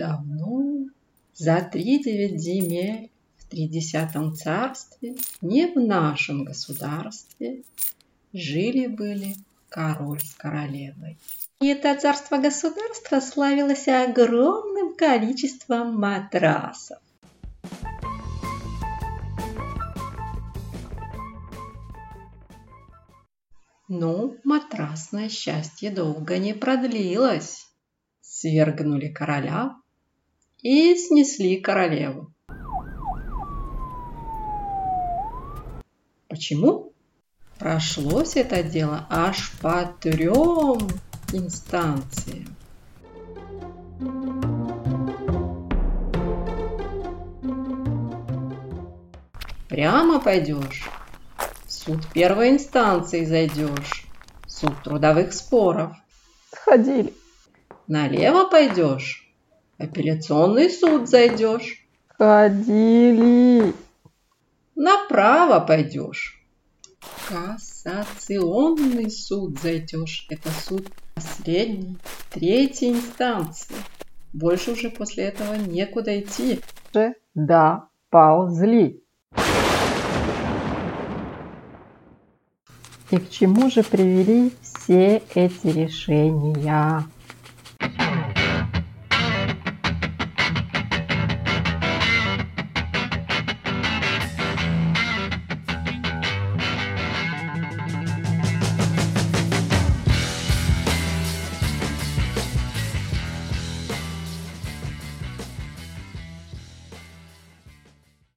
давным-давно, за три девять земель в тридесятом царстве, не в нашем государстве, жили-были король с королевой. И это царство-государство славилось огромным количеством матрасов. Но матрасное счастье долго не продлилось. Свергнули короля и снесли королеву. Почему? Прошлось это дело аж по трем инстанциям. Прямо пойдешь, в суд первой инстанции зайдешь, суд трудовых споров. Сходили. Налево пойдешь, апелляционный суд зайдешь. Ходили. Направо пойдешь, кассационный суд зайдешь. Это суд последней, третьей инстанции. Больше уже после этого некуда идти. Да, ползли. И к чему же привели все эти решения?